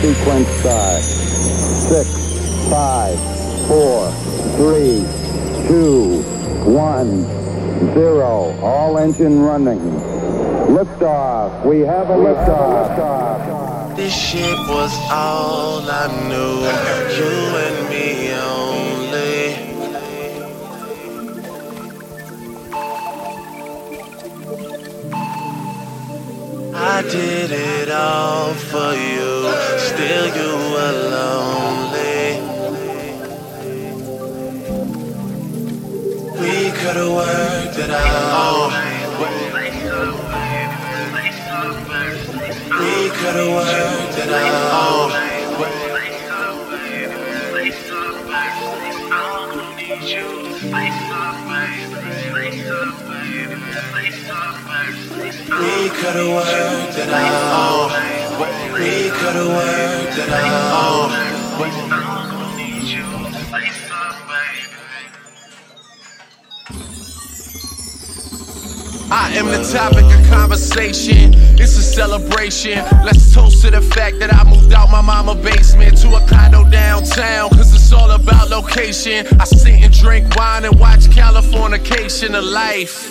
Sequence start. Six, five, four, three, two, one, zero. All engine running. Liftoff. We have a liftoff. This shit was all I knew. You and me only. I did it all for you. We oh. could've worked it out. We could've worked it out. We could've worked it out. We could've worked it out. The topic of conversation. It's a celebration. Let's toast to the fact that I moved out my mama basement to a condo downtown. Cause it's all about location. I sit and drink wine and watch Californication of life.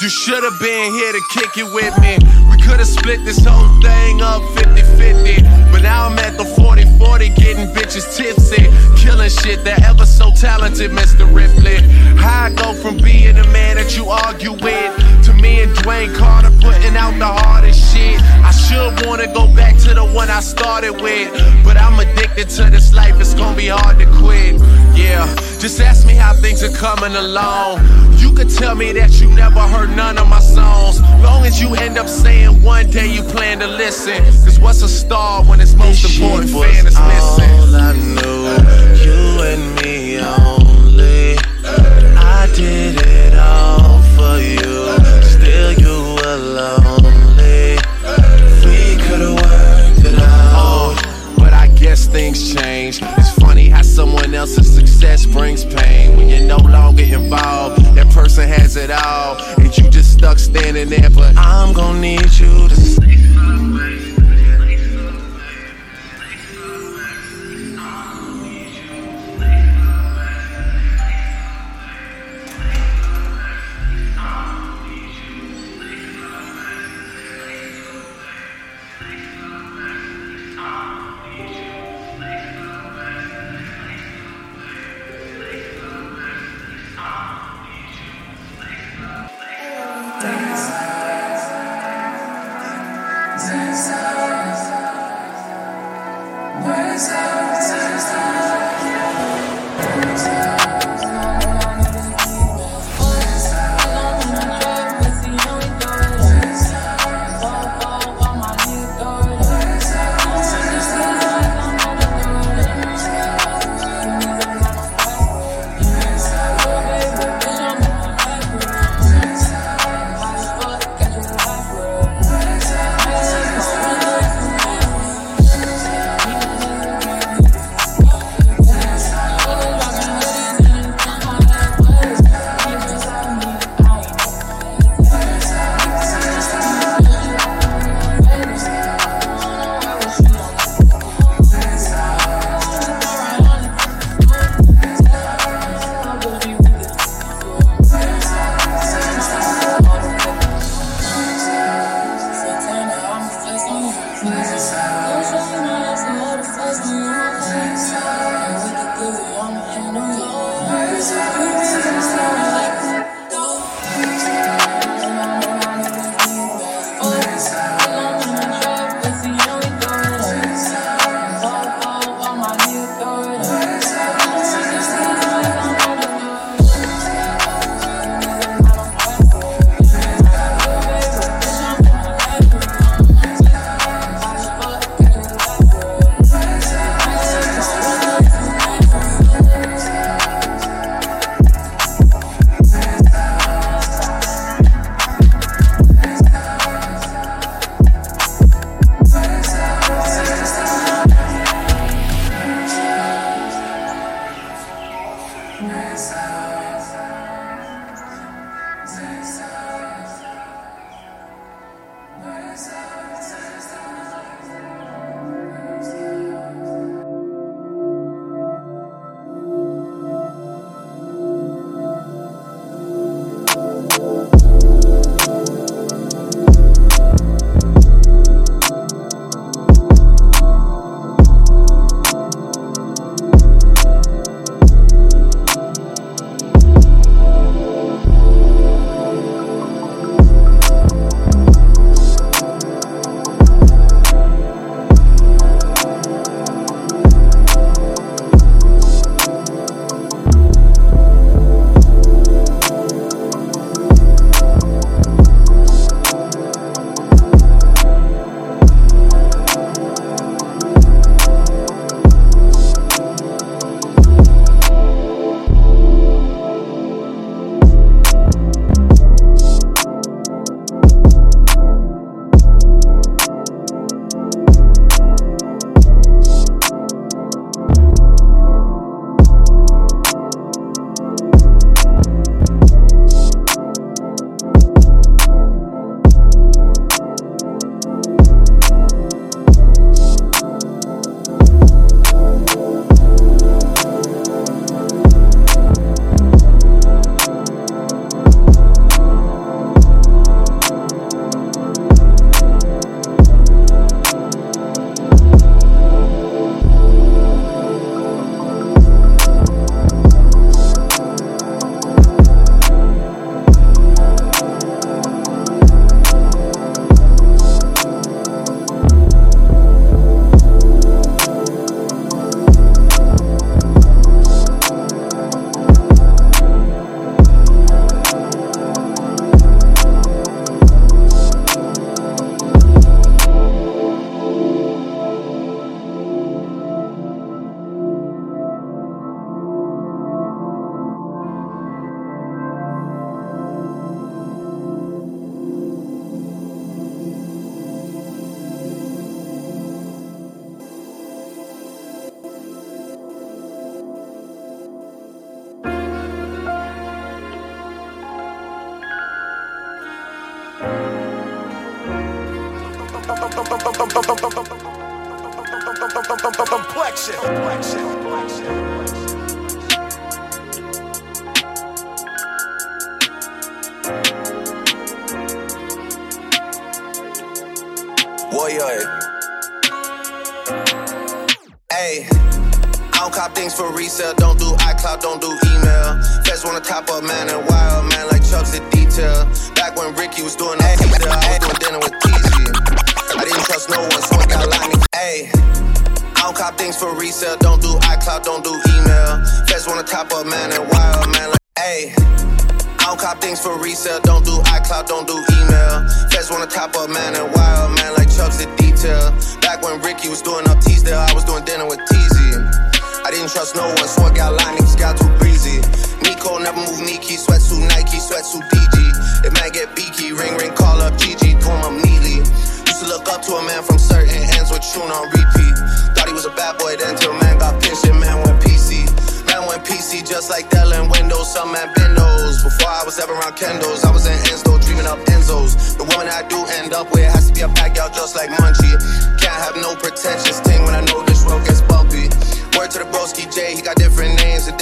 You should have been here to kick it with me. We could have split this whole thing up 50 50. Now I'm at the 40 40 getting bitches tipsy. Killing shit that ever so talented, Mr. Ripley. How I go from being the man that you argue with to me and Dwayne Carter putting out the hardest shit. I should wanna go back to the one I started with. But I'm addicted to this life, it's gonna be hard to quit. Yeah, just ask me how things are coming along. You could tell me that you never heard none of my songs. Long as you end up saying one day you plan to listen. Cause what's a star when its most important fan is missing? All I knew, you and me only. I did it all for you. Still you were lonely. We could've worked it out. Oh, but I guess things change. It's funny how someone else's success brings pain. When you're no longer involved, that person has it all. And you just stuck standing there. But I'm gonna need you to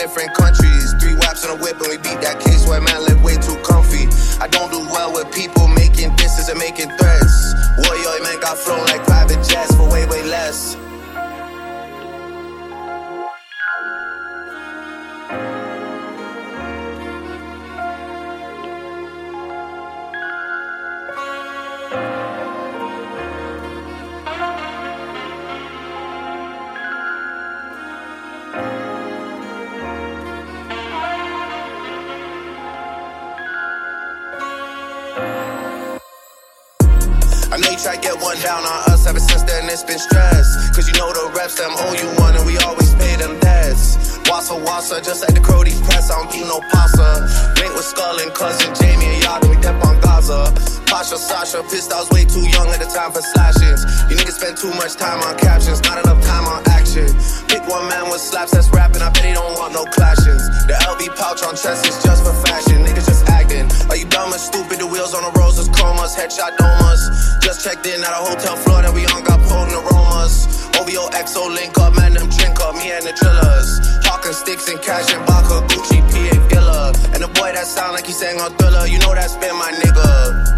different countries. Three waps on a whip and we beat that case where man down on us ever since then it's been stress. Cause you know the reps them owe you one and we always pay them debts. Wassa wassa, just like the Crody's press, I don't keep no pasta. Link with Skull and cousin Jamie and y'all, then we dep on Gaza. Pasha Sasha, pissed I was way too young at the time for slashings. You niggas spend too much time on captions, not enough time on action. Pick one man with slaps that's rapping, I bet he don't want no clashes. The LV pouch on chest is just for fashion, niggas just acting. Are you dumb and stupid? The wheels on the roses, chromas, headshot domas. Just checked in at a hotel floor that we on, got potent aromas. OVO XO link up, man, them drink up, me and the drillers. Hawking sticks and cash and Baka, Gucci, P and Gilla. And the boy that sound like he sang on Thriller, you know that's been my nigga.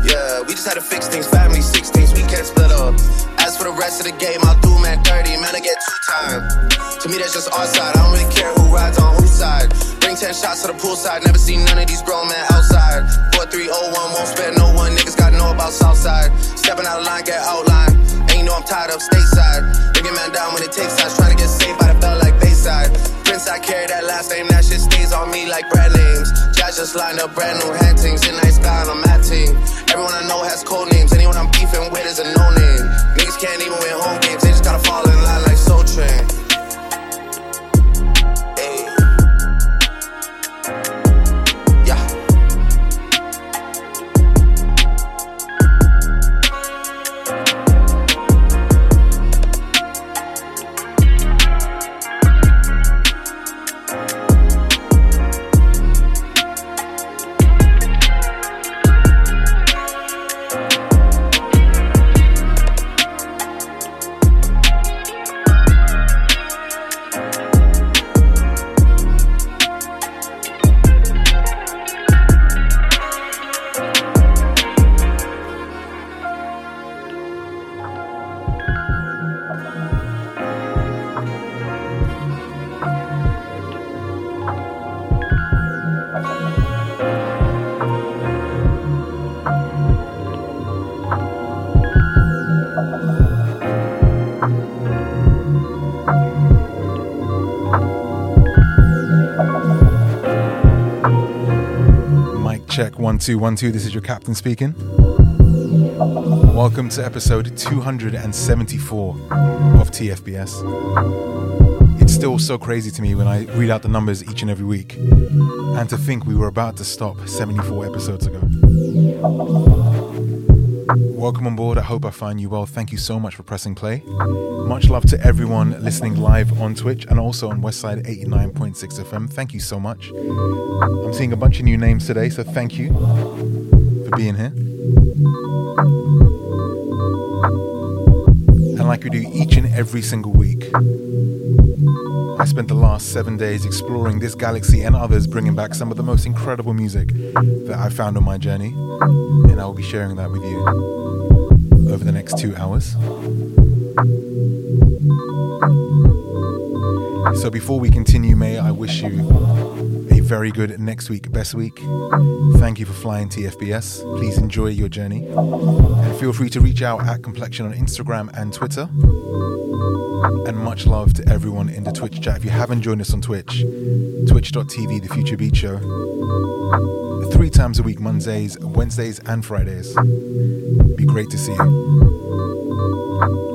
Yeah, we just had to fix things, family 16s, we can't split up. As for the rest of the game, I'll do man 30, man, I get two time. To me, that's just our side, I don't really care who rides on whose side. Bring 10 shots to the poolside, never seen none of these grown men outside. 4301, won't spare no one, niggas gotta know about Southside. Stepping out of line, get outline. And you know I'm tied up stateside. A man down when it takes sides, trying to get saved by the bell like Bayside. Prince, I carry that last name, that shit stays on me like brand names. Jazz just lined up brand new hantings, in nice guy on a mat team. Everyone I know has code names, anyone I'm beefing with is a no name. Niggas can't even win home games, they just gotta fall in line like Soul Train. One two one two. This is your captain speaking. Welcome to episode 274 of TFBS. It's still so crazy to me when I read out the numbers each and every week, and to think we were about to stop 74 episodes ago. Welcome on board. I hope I find you well. Thank you so much for pressing play. Much love to everyone listening live on Twitch and also on Westside 89.6 FM. Thank you so much. I'm seeing a bunch of new names today, so thank you for being here. And like we do each and every single week. I spent the last seven days exploring this galaxy and others, bringing back some of the most incredible music that I found on my journey, and I will be sharing that with you over the next two hours. So before we continue, may I wish you very good next week, best week. Thank you for flying TFBS. Please enjoy your journey. And feel free to reach out at Complexion on Instagram and Twitter. And much love to everyone in the Twitch chat. If you haven't joined us on Twitch, twitch.tv, The Future Beat Show. Three times a week, Mondays, Wednesdays, and Fridays. Be great to see you.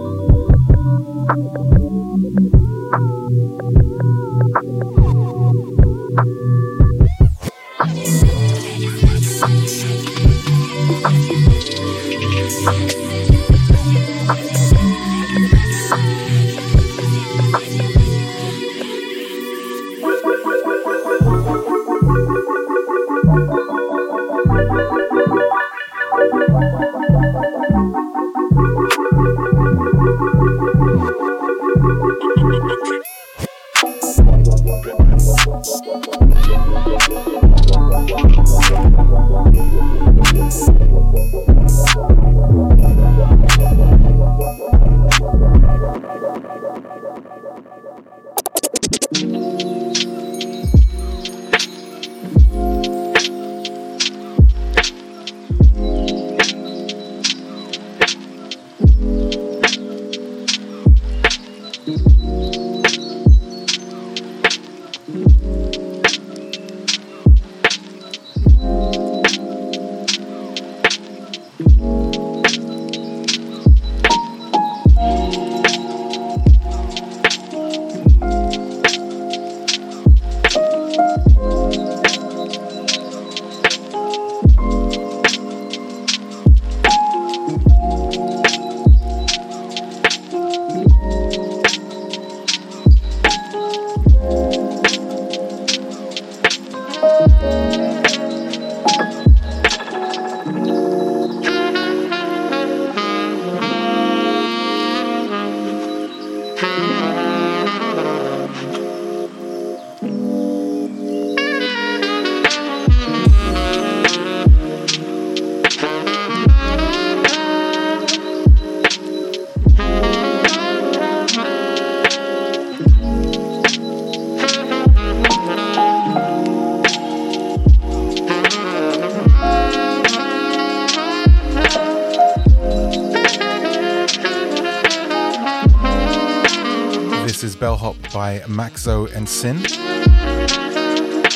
Sin.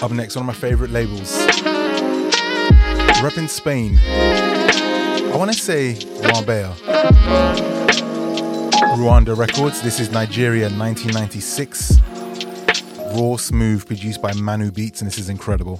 Up next, one of my favorite labels. Rep in Spain. I want to say Marbella. Rwanda Records. This is Nigeria 1996. Raw Smooth, produced by Manu Beats, and this is incredible.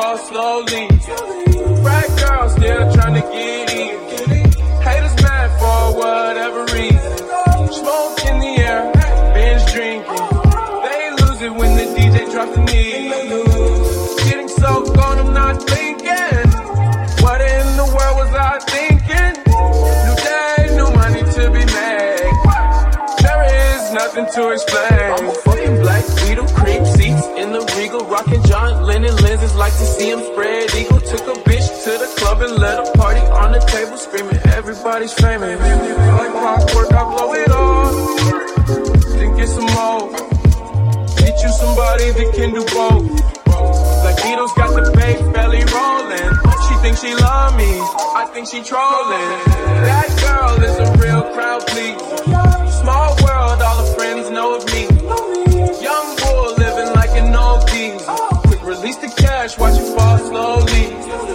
Fall slowly. See him spread eagle. Took a bitch to the club and let a party on the table, screaming everybody's famous. Like clockwork, I blow it all, then get some more. Get you somebody that can do both. Like Beatles got the big belly rolling. She thinks she love me, I think she trolling. That girl is a real crowd pleaser. Small world, all her friends know of me. Watch it fall slowly.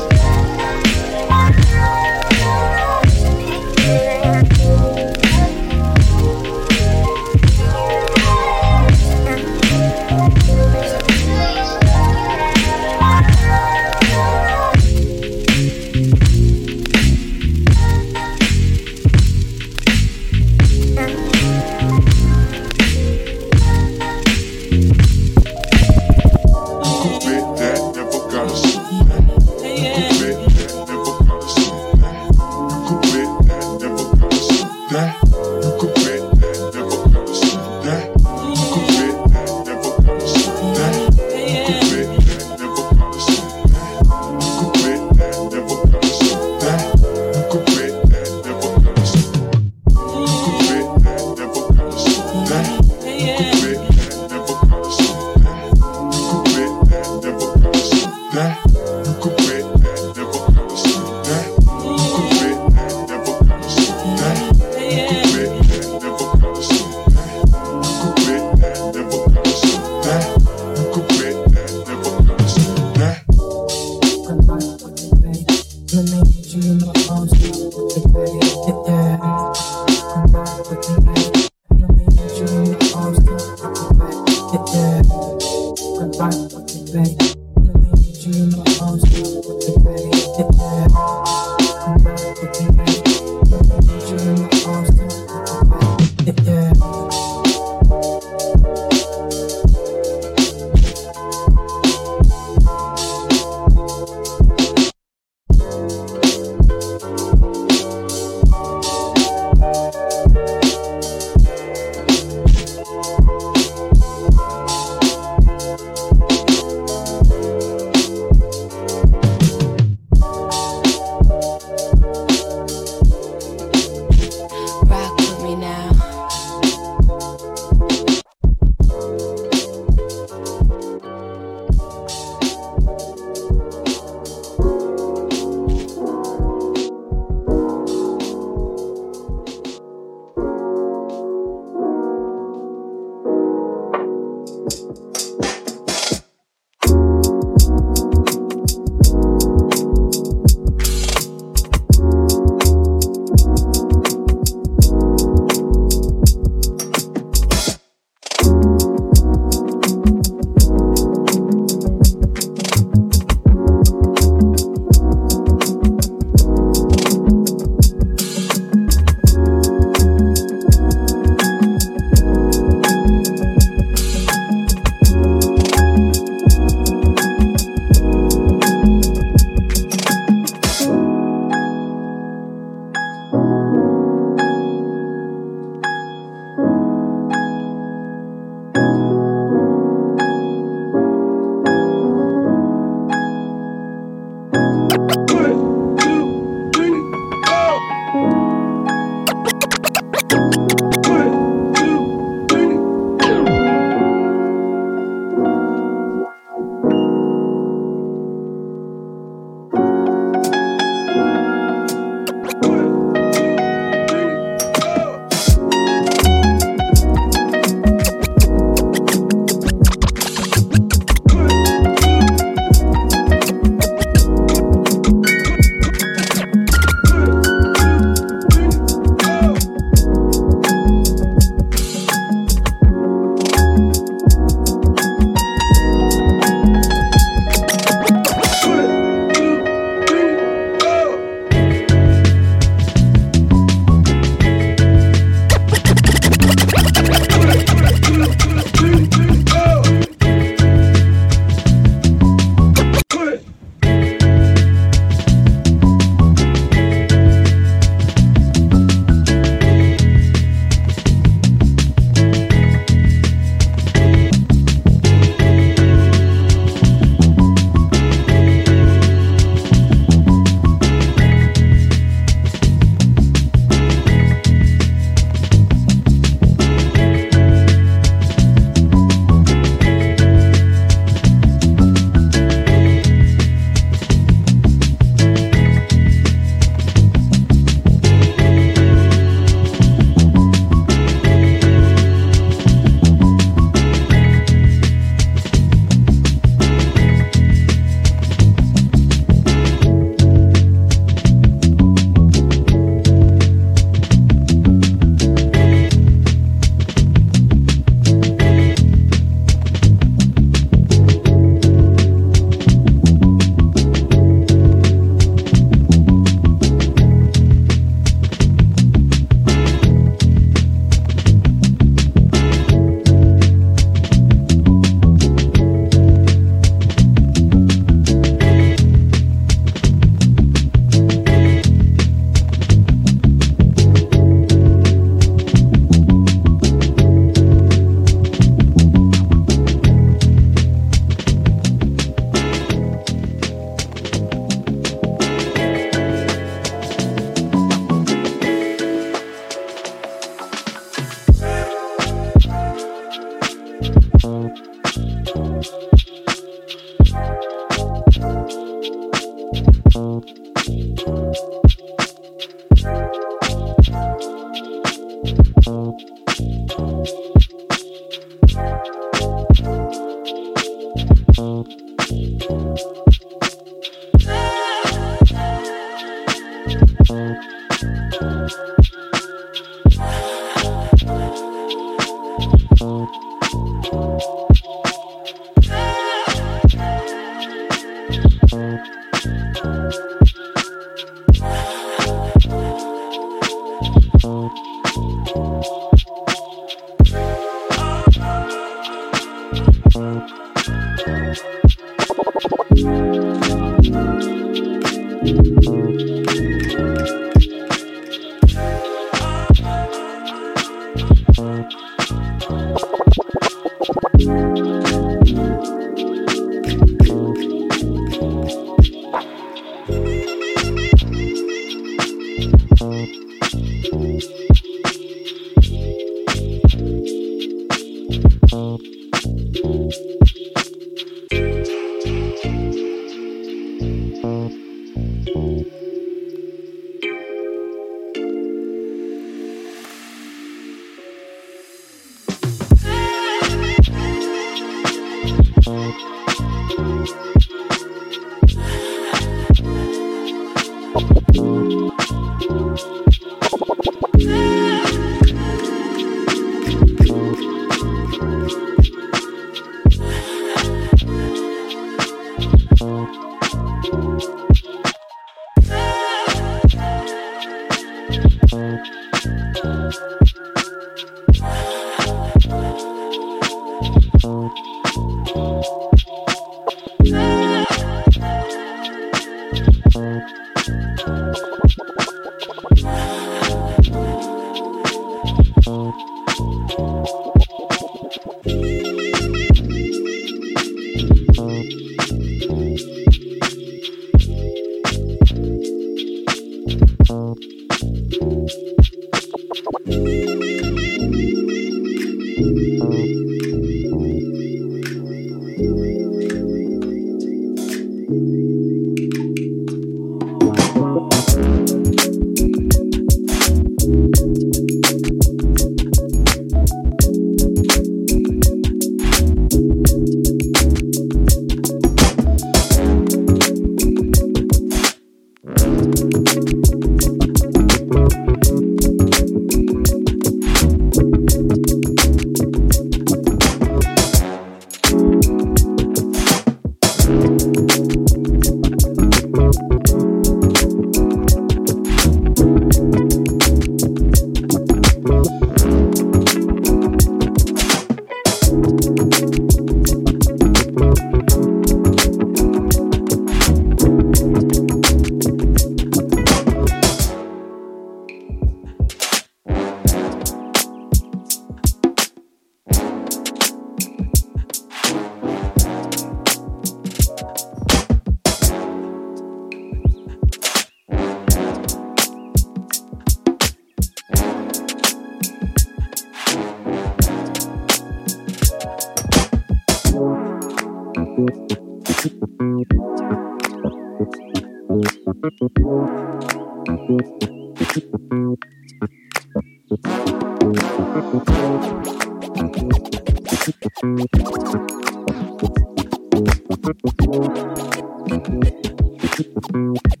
Background is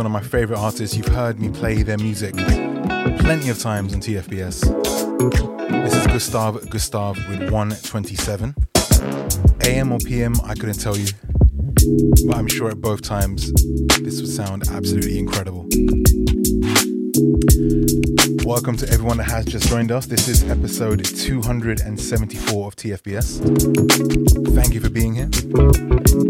one of my favorite artists. You've heard me play their music plenty of times on TFBS. This is Gustav Gustav with 127. AM or PM, I couldn't tell you. But I'm sure at both times this would sound absolutely incredible. Welcome to everyone that has just joined us. This is episode 274 of TFBS. Thank you for being here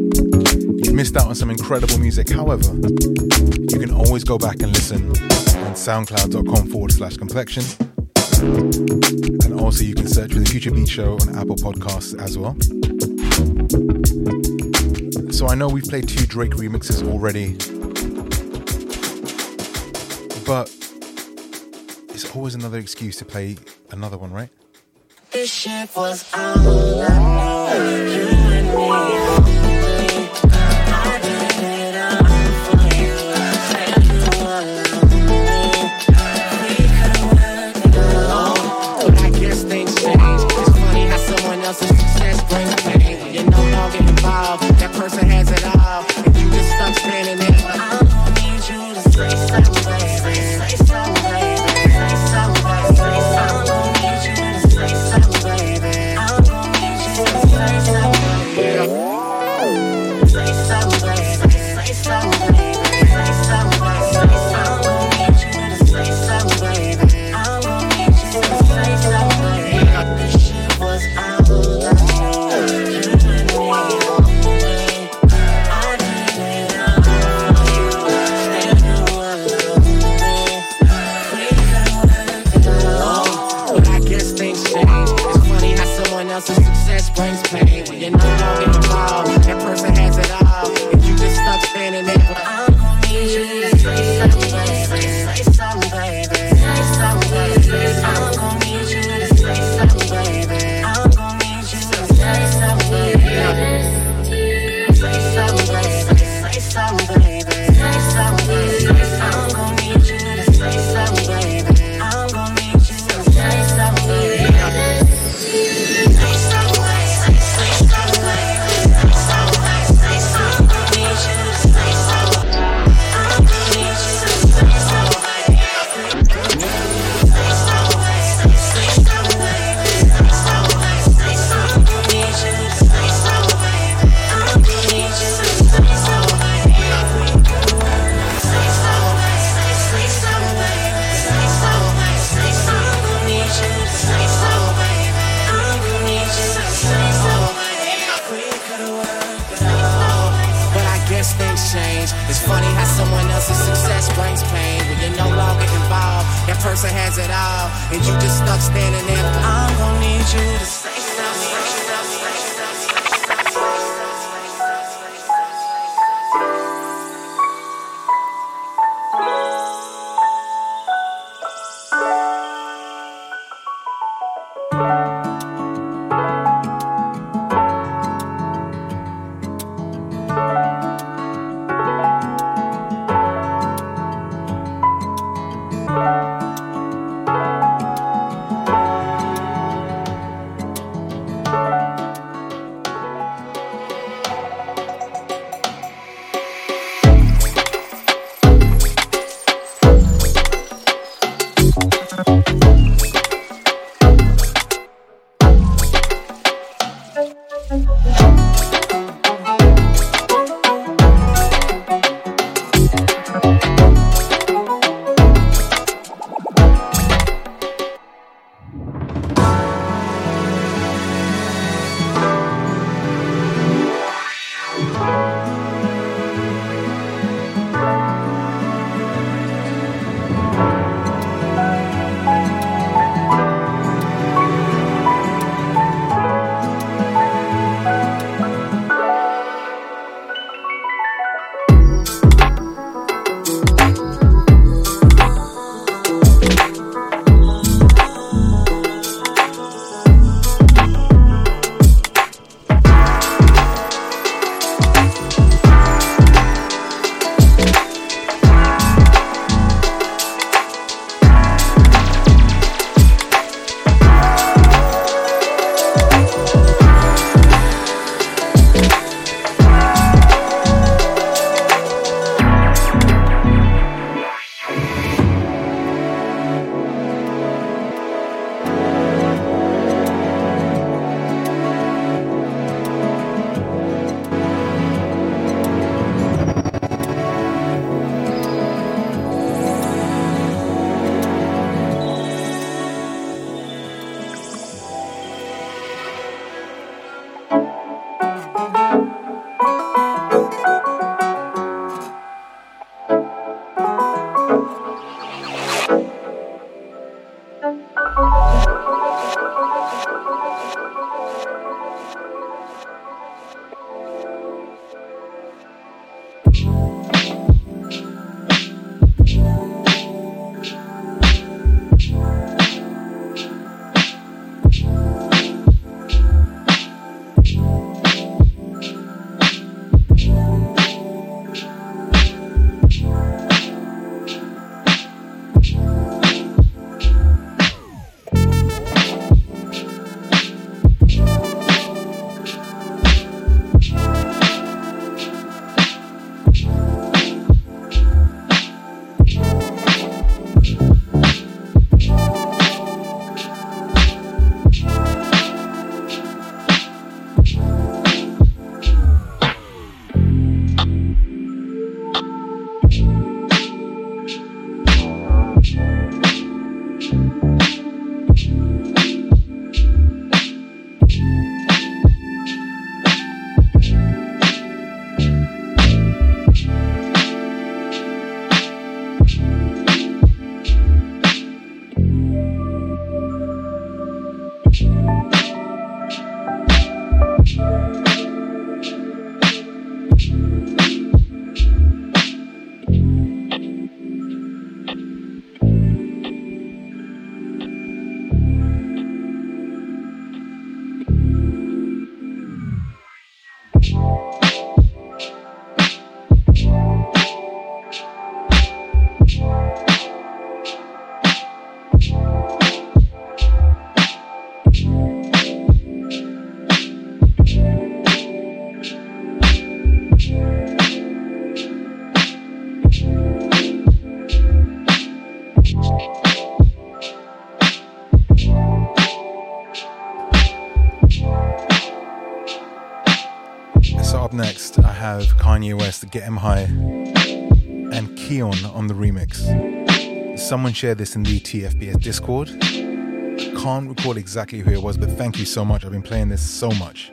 missed out on some incredible music. However, you can always go back and listen on soundcloud.com forward slash complexion. And also, you can search for the Future Beats Show on Apple Podcasts as well. So I know we've played two Drake remixes already, but it's always another excuse to play another one, right? This shit was all. You and me. West, Get 'Em High, and Koen on the remix. Someone shared this in the TFBS Discord. Can't recall exactly who it was, but thank you so much. I've been playing this so much.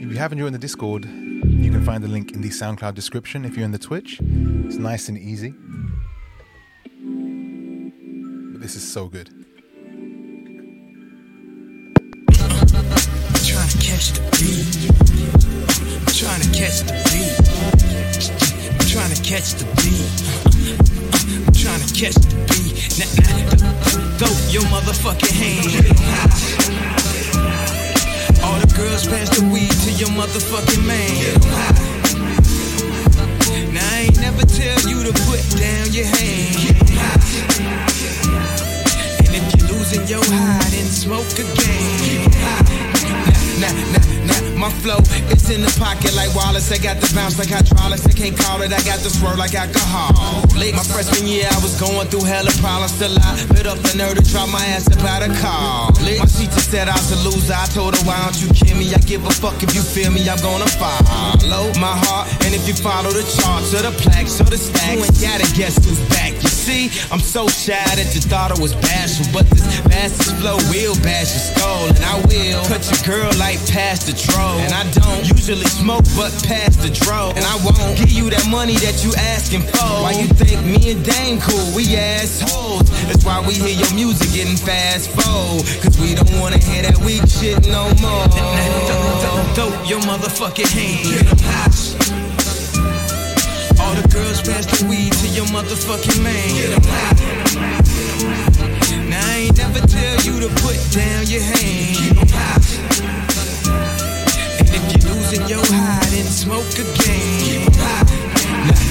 If you haven't joined the Discord, you can find the link in the SoundCloud description if you're in the Twitch. It's nice and easy. But this is so good. Catch the beat. I'm trying to catch the beat. I'm trying to catch the beat. I'm trying to catch the beat. Nah, nah, throw your motherfucking hand. All the girls pass the weed to your motherfucking man. Now I ain't never tell you to put down your hand. And if you're losing your hide, then smoke again. Nah, nah, nah, my flow is in the pocket like Wallace. I got the bounce like hydraulics. I can't call it. I got the swirl like alcohol. Late my freshman year, I was going through hella problems. Still I bit up the nerve to drop my ass about a call. My teacher said I was a loser. I told her, why don't you kill me? I give a fuck if you feel me. I'm gonna follow my heart. And if you follow the charts or the plaques or the stacks, you ain't gotta guess who's back. See, I'm so shy that you thought I was bashful. But this fastest flow will bash your skull. And I will cut your girl like past the troll. And I don't usually smoke, but past the dro. And I won't give you that money that you asking for. Why you think me and Dame cool? We assholes. That's why we hear your music getting fast forward. Cause we don't wanna hear that weak shit no more. Throw your motherfucking hand. All the girls pass the weed to your motherfucking man. Now I ain't never tell you to put down your hand. And if you're losing your hide, then smoke again. Nah, nah, nah, nah.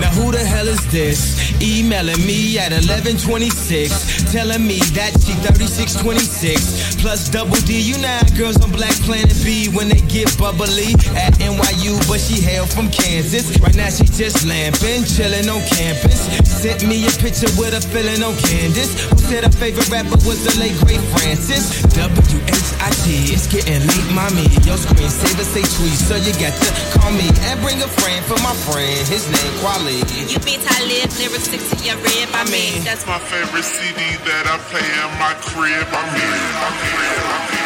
Now who the hell is this? Emailing me at 1126, telling me that she 3626 plus double D. You know girls on Black Planet B when they get bubbly at NYU, but she hail from Kansas. Right now she just lamping, chilling on campus. Sent me a picture with a feeling on Candace, who said her favorite rapper was the late great Francis. W-H-I-T, it's getting late, mommy. Your screensaver say tweet, so you got to call me and bring a friend for my friend. His name Kweli. You beat I live, lyrics stick to your rib. I mean, that's my favorite CD that I play in my crib. I mean, I mean, I mean.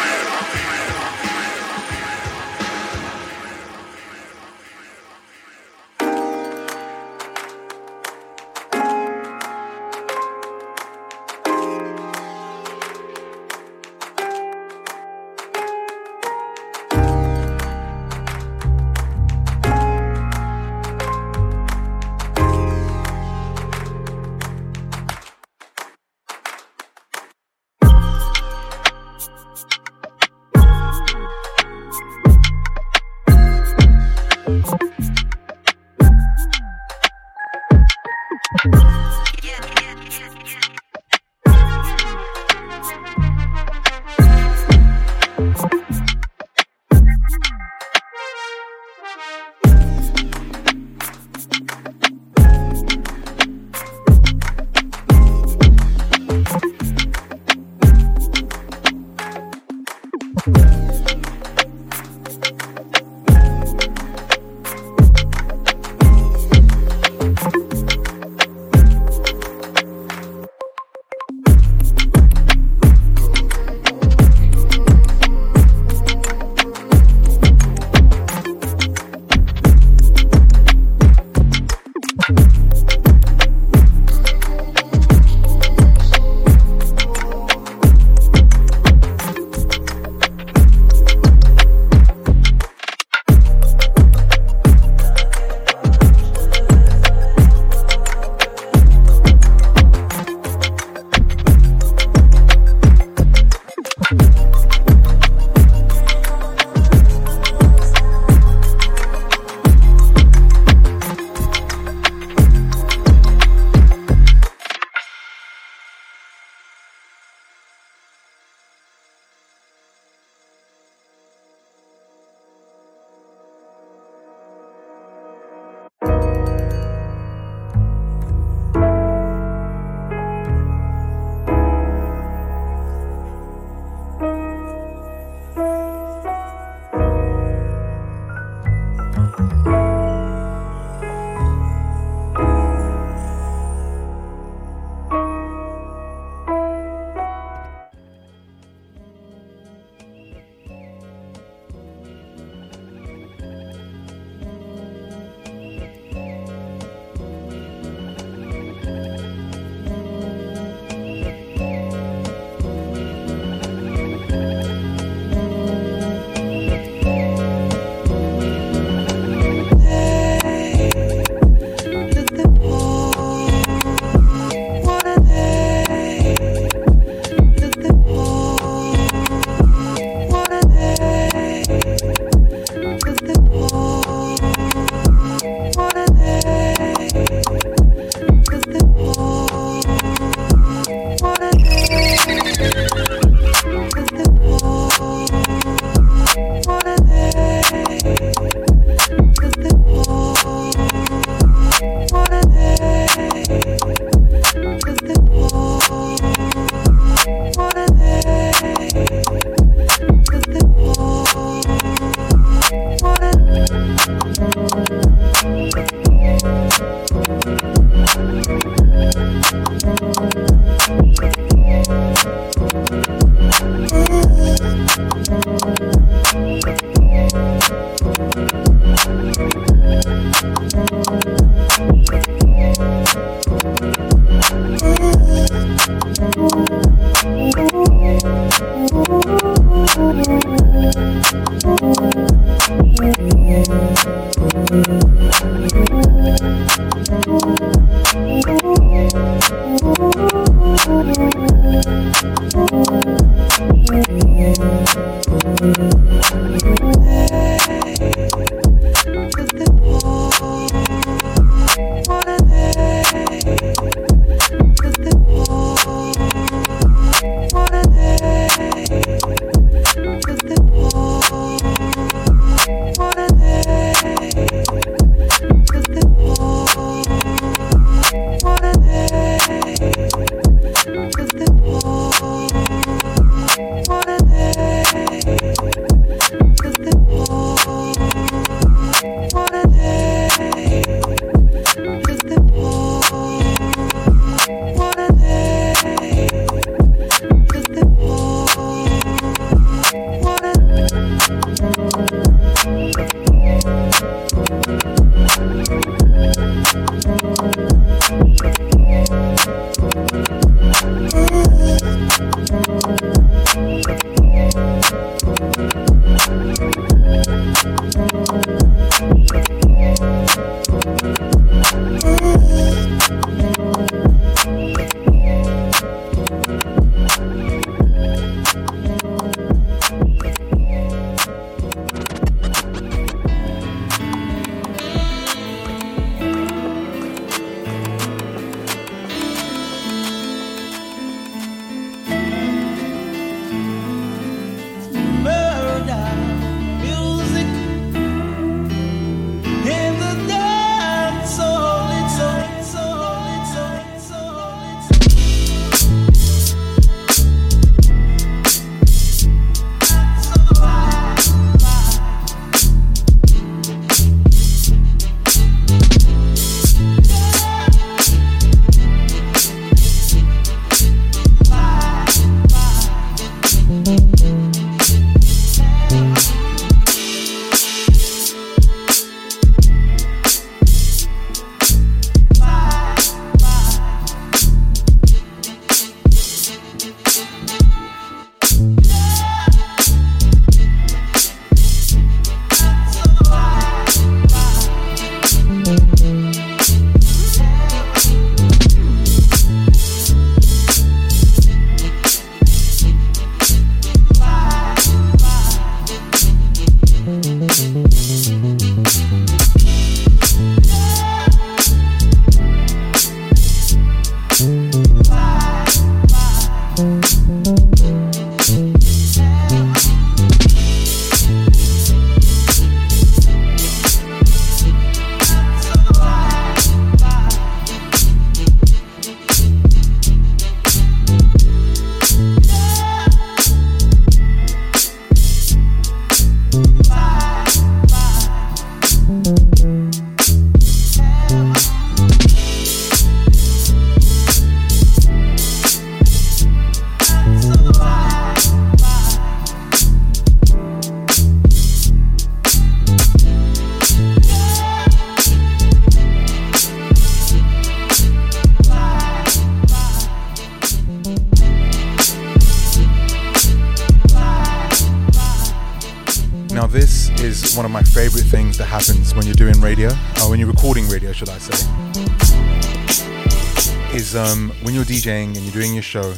Is um, when you're DJing and you're doing your show,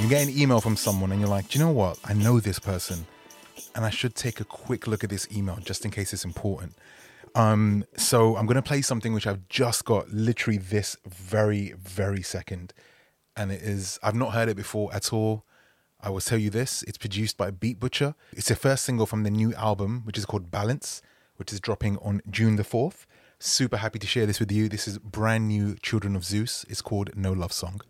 you get an email from someone and you're like, Do you know what? I know this person, and I should take a quick look at this email just in case it's important. Um, so I'm going to play something which I've just got literally this very, very second. And it is, I've not heard it before at all. I will tell you this it's produced by Beat Butcher. It's the first single from the new album, which is called Balance, which is dropping on June the 4th. Super happy to share this with you. This is brand new Children of Zeus. It's called No Love Song.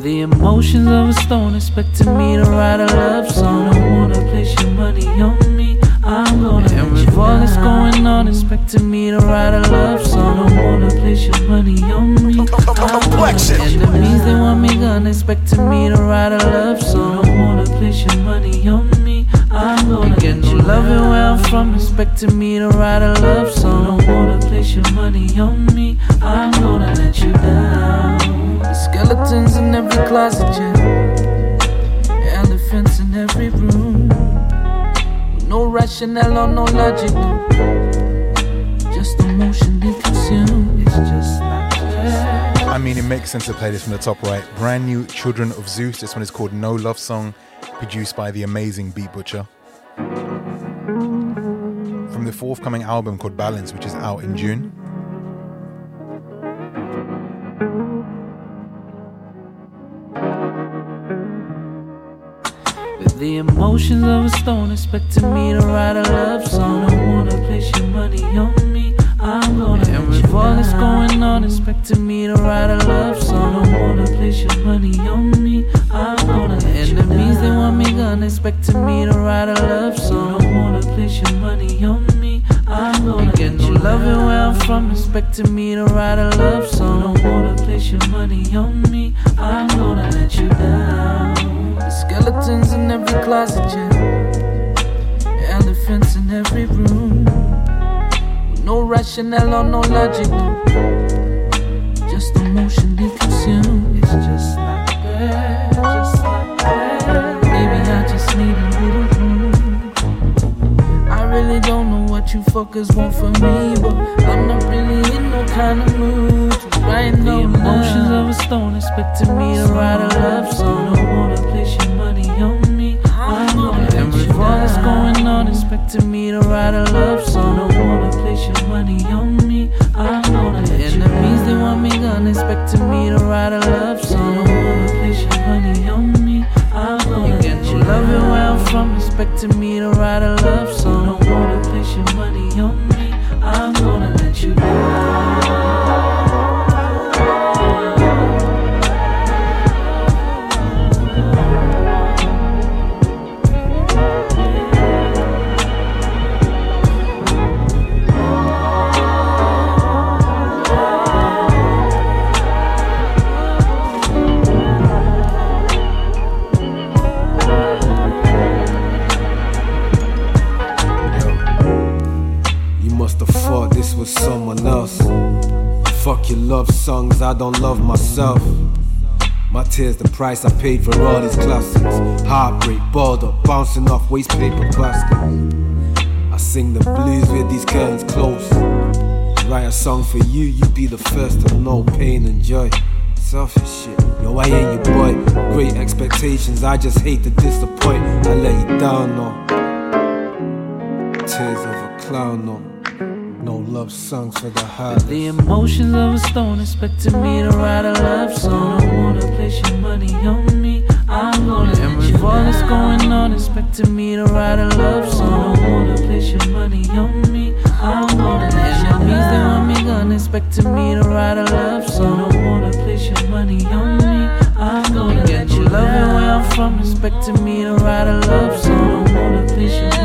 The emotions of a stone, expecting me to write a love song. Don't wanna place your money on with all that's going on, expecting me to write a love song. Don't wanna place your money on me. I'm gonna. Enemies, they want me gone, expecting me to write a love song. Don't wanna place your money on me. I'm gonna get you loving where I'm from, expecting me to write a love song. Don't wanna place your money on me. I'm gonna let you down. The skeletons in every closet, yeah. Elephants in every room. No rationale or no logic. Just consumed. It's just. I mean, it makes sense to play this from the top right. Brand new Children of Zeus. This one is called No Love Song, produced by the amazing Beat Butcher. From the forthcoming album called Balance, which is out in June. The emotions of a stone, expecting me to write a love song. Don't wanna place your money on me. I'm gonna. And with all that's going on, expecting me to write a love song. Don't wanna place your money on me. I'm gonna. Enemies, they want me gone, expecting me to write a love song. Don't wanna place your money on me. I'm gonna get you loving where I'm from, expecting me to write a love song. Don't wanna place your money on me. I'm gonna let you down. Skeletons in every closet, yeah. Elephants in every room. With no rationale or no logic, no. Just emotionally consumed. It's just like that, just like that. Maybe I just need a little room. I really don't know what you fuckers want from me, but I'm not really in no kind of mood no The emotions of a stone expecting me to write a love song. Don't wanna place your money on me. I'm gonna and with all that's going on, expecting me to write a love song. Don't wanna place your money on me. I'm gonna enemies they want me gone, expecting me to write a love song. Don't wanna place your money on me. I'm gonna get you loving where I'm from, expecting me to write a love song. I don't love myself. My tears, the price I paid for all these classics. Heartbreak, up, bouncing off waste paper baskets. I sing the blues with these curtains close. Write a song for you, you be the first to know pain and joy. Selfish shit, yo, I ain't your boy. Great expectations, I just hate to disappoint. I let you down, no. Tears of a clown, no. Love songs for the heart. The emotions of a stone expecting me to write a love song. I wanna place your money on me. I'm gonna and with all that's going on, expecting me to write a love song. I wanna place your money on me. I'm gonna let you Enemies they want me gone, expecting me to write a love song. I wanna place your money on me. I'm gonna get you loving where I'm from, expecting me to write a love song. I wanna place your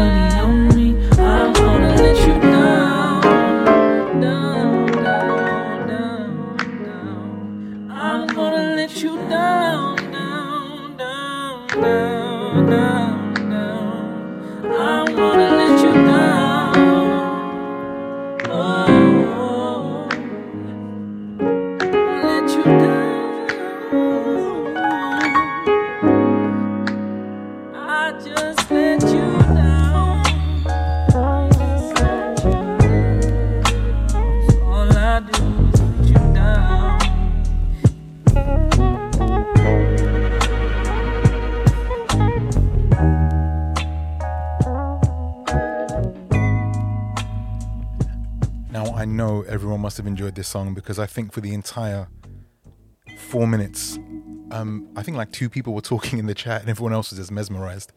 have enjoyed this song because I think for the entire four minutes, um, I think like two people were talking in the chat and everyone else was just mesmerized.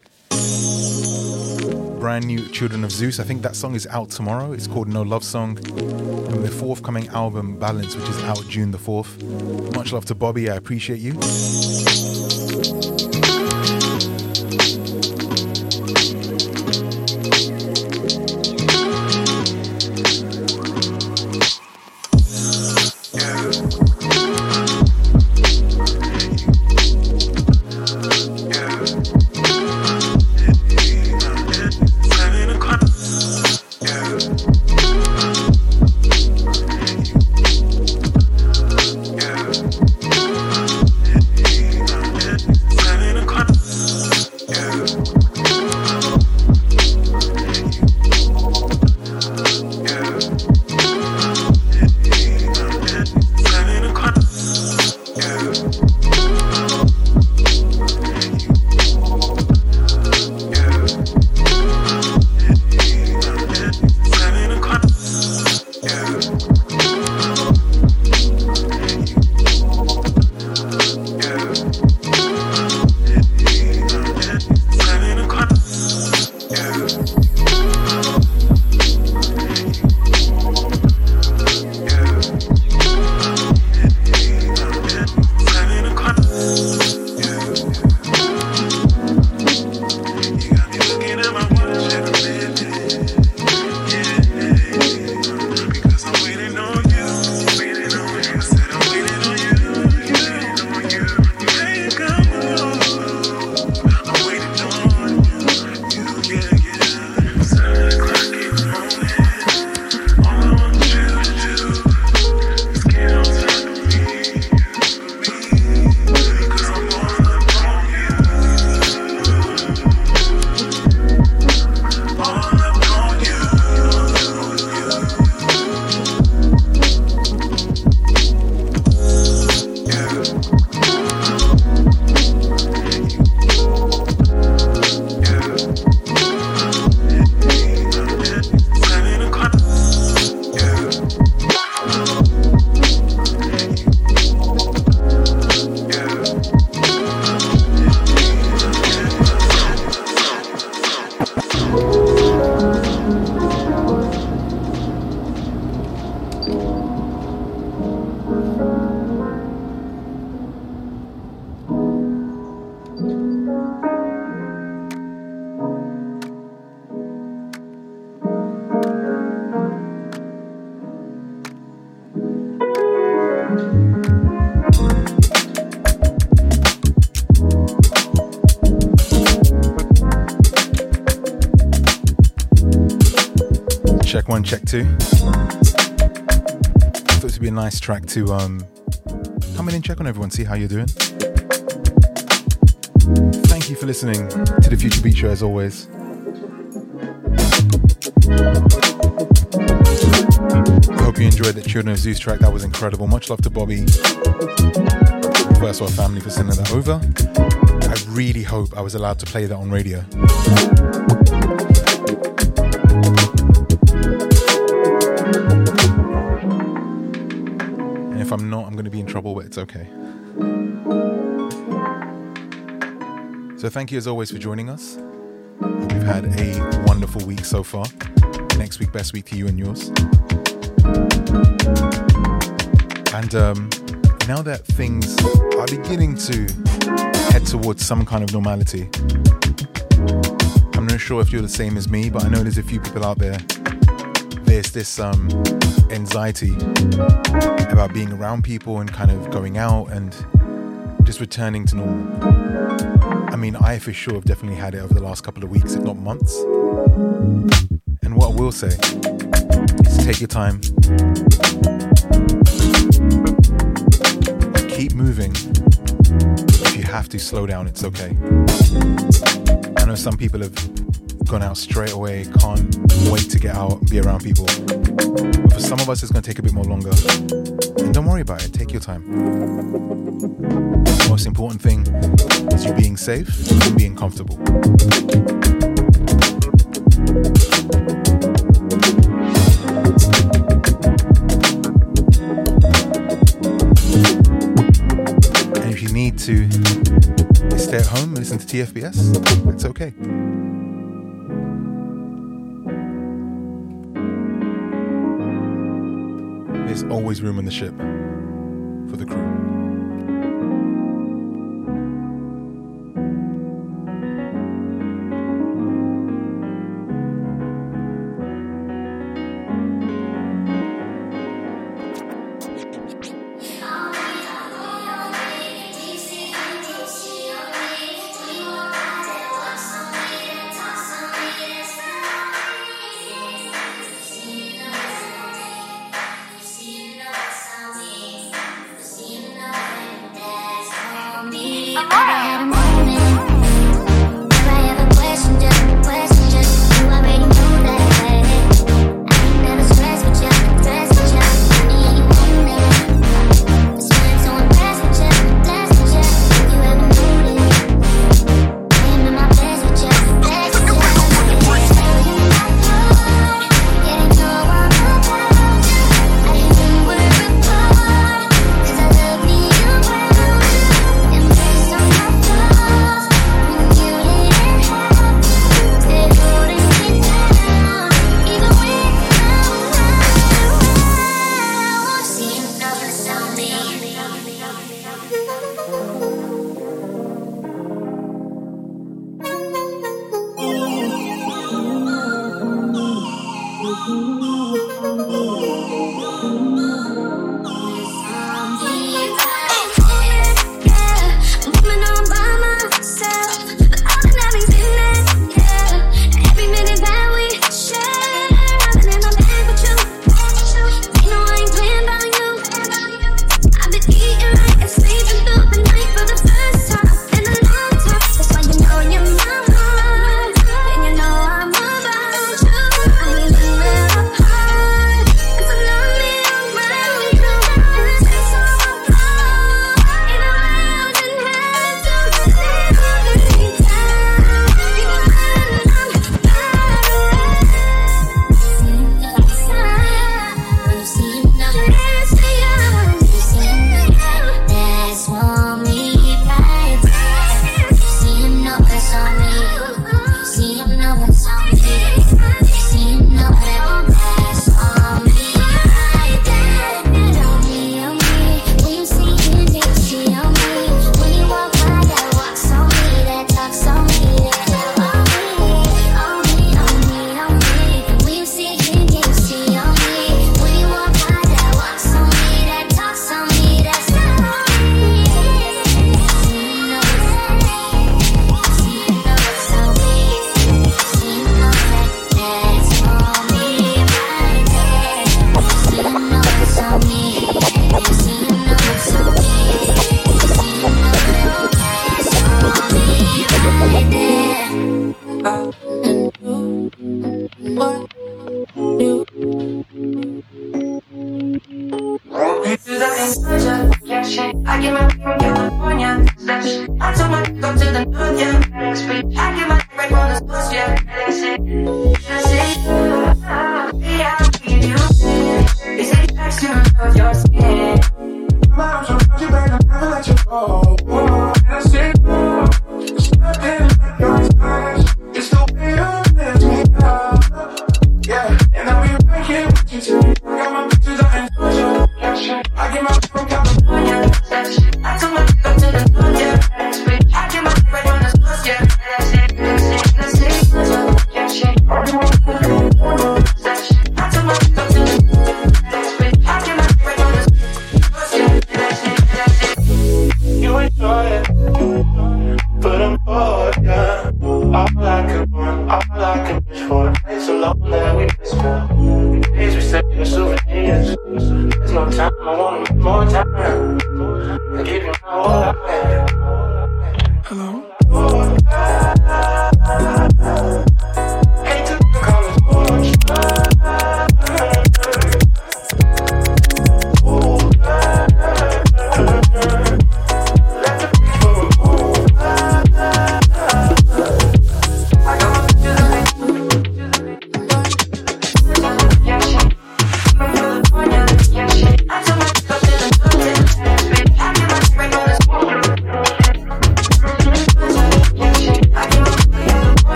Brand new Children of Zeus. I think that song is out tomorrow. It's called No Love Song. From the forthcoming album Balance, which is out June the 4th. Much love to Bobby. I appreciate you. Check two. Thought it would be a nice track to um, come in and check on everyone, see how you're doing. Thank you for listening to the Future Beats Show as always. I hope you enjoyed the Children of Zeus track. That was incredible. Much love to Bobby, World Family for sending that over. I really hope I was allowed to play that on radio. Okay. So thank you as always for joining us. We've had a wonderful week so far. Next week, best week to you and yours. And um, now that things are beginning to head towards some kind of normality, I'm not sure if you're the same as me, but I know there's a few people out there. There's this um, anxiety about being around people and kind of going out and just returning to normal. I mean, I for sure have definitely had it over the last couple of weeks, if not months. And what I will say is take your time, keep moving. If you have to slow down, it's okay. I know some people have gone out straight away, can't wait to get out and be around people. But for some of us, it's going to take a bit more longer. And don't worry about it, take your time. The most important thing is you being safe and being comfortable. And if you need to stay at home and listen to TFBS, it's okay. Always room on the ship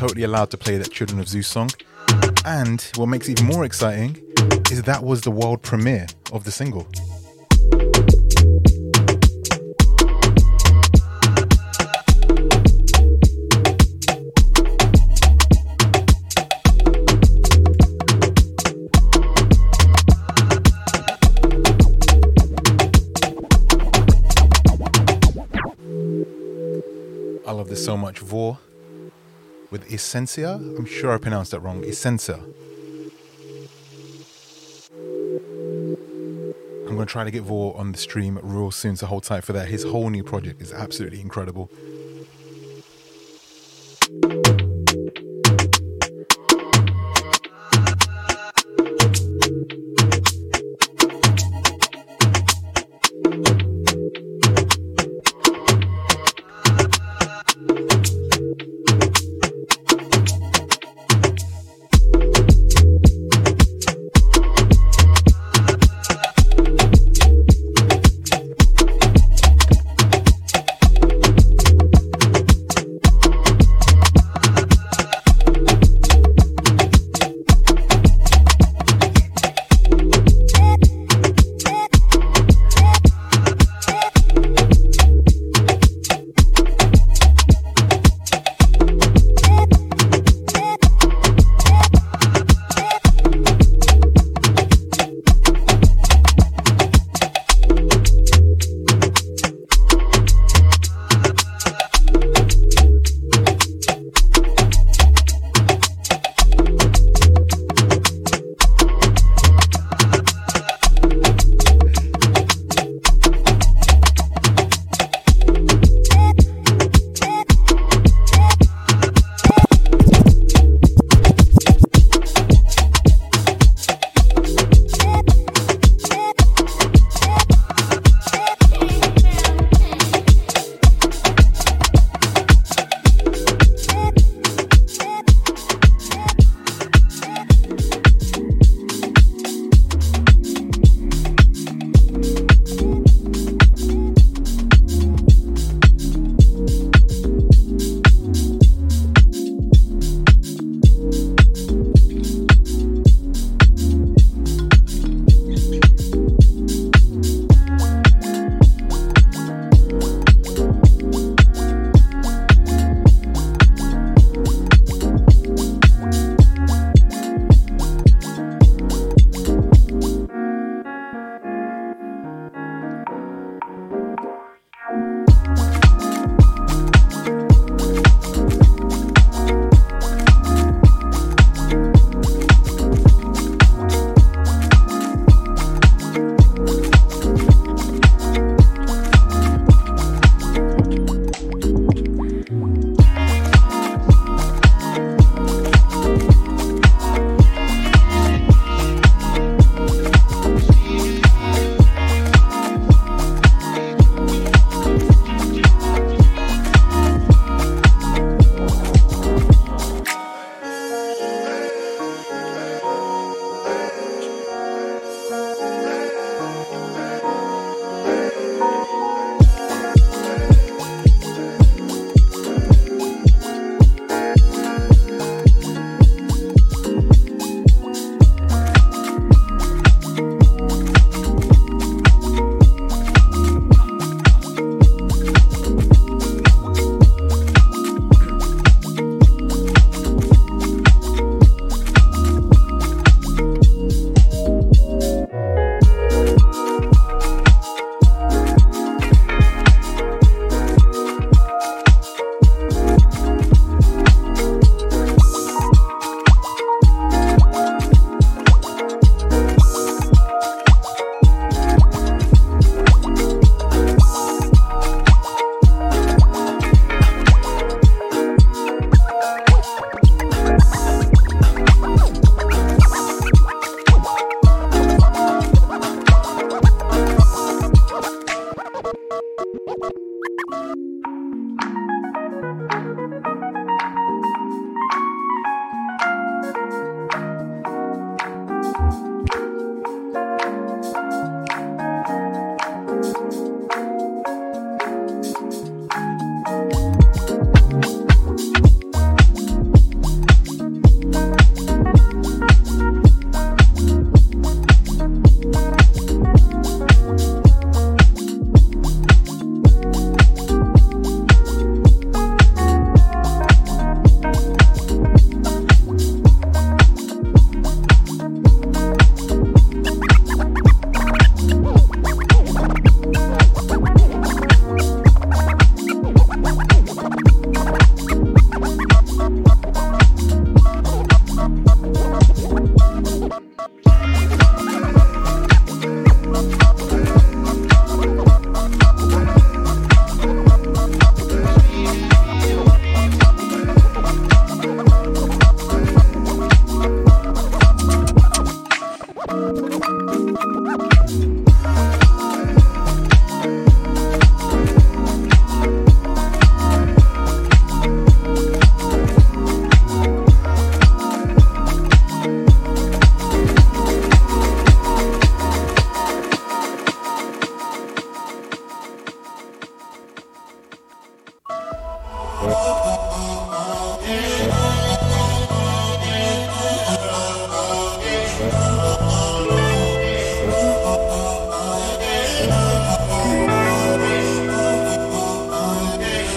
totally allowed to play that Children of Zeus song. And what makes it even more exciting is that was the world premiere of the single. I love this so much. Vhoor with Essentia. I'm sure I pronounced that wrong. Essentia. I'm going to try to get Vhoor on the stream real soon, so hold tight for that. His whole new project is absolutely incredible.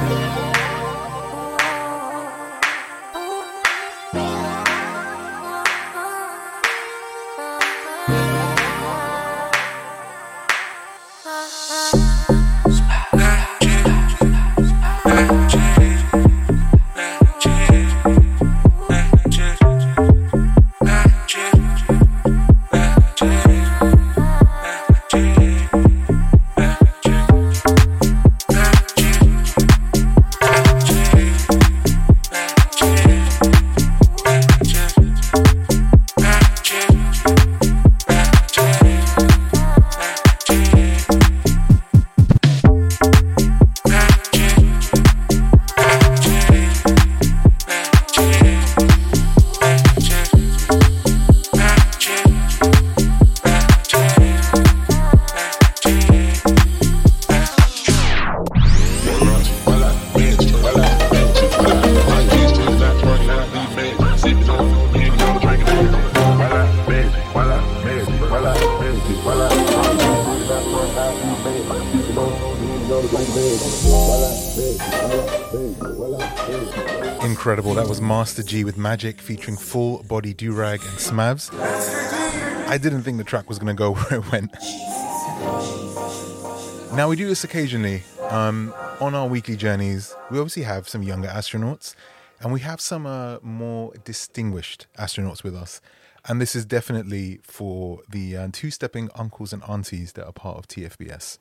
Bye. Master G with Magic featuring Full Body Durag and Smavs. I didn't think the track was going to go where it went. Now, we do this occasionally um, on our weekly journeys. We obviously have some younger astronauts and we have some uh, more distinguished astronauts with us. And this is definitely for the uh, two stepping uncles and aunties that are part of TFBS.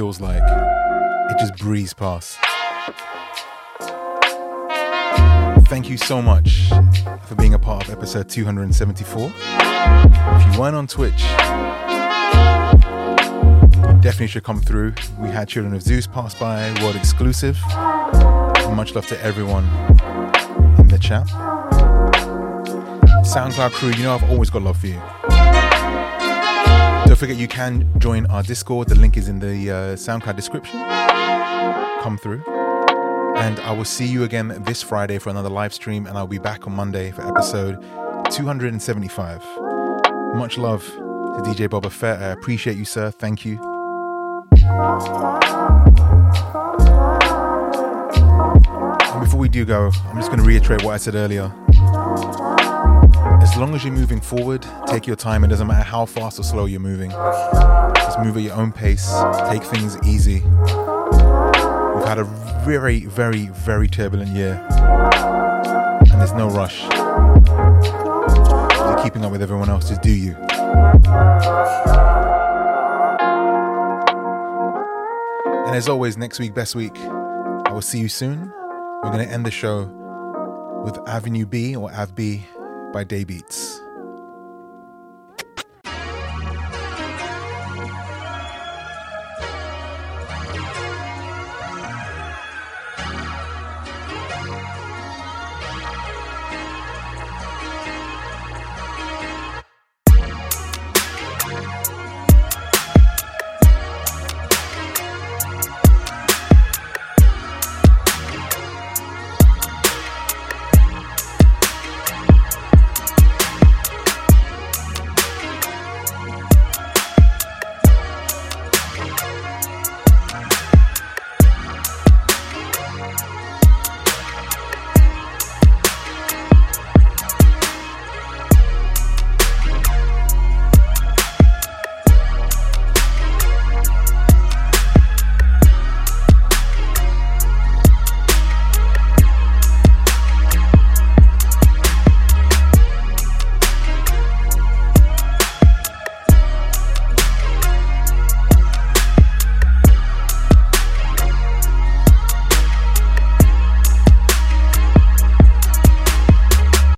Feels like it just breezed past. Thank you so much for being a part of episode 274. If you weren't on Twitch, you definitely should come through. We had Children of Zeus pass by, world exclusive. Much love to everyone in the chat. SoundCloud crew, you know I've always got love for you. Don't forget you can join our Discord. The link is in the uh, SoundCloud description. Come through. And I will see you again this Friday for another live stream, and I'll be back on Monday for episode 275. Much love to DJ Boba Fett. I appreciate you, sir. Thank you. And before we do go, I'm just going to reiterate what I said earlier. As long as you're moving forward, take your time. It doesn't matter how fast or slow you're moving. Just move at your own pace. Take things easy. We've had a very, very, very turbulent year. And there's no rush. You're keeping up with everyone else. Just do you. And as always, next week, best week. I will see you soon. We're going to end the show with Avenue B or Ave B by Dayebeats.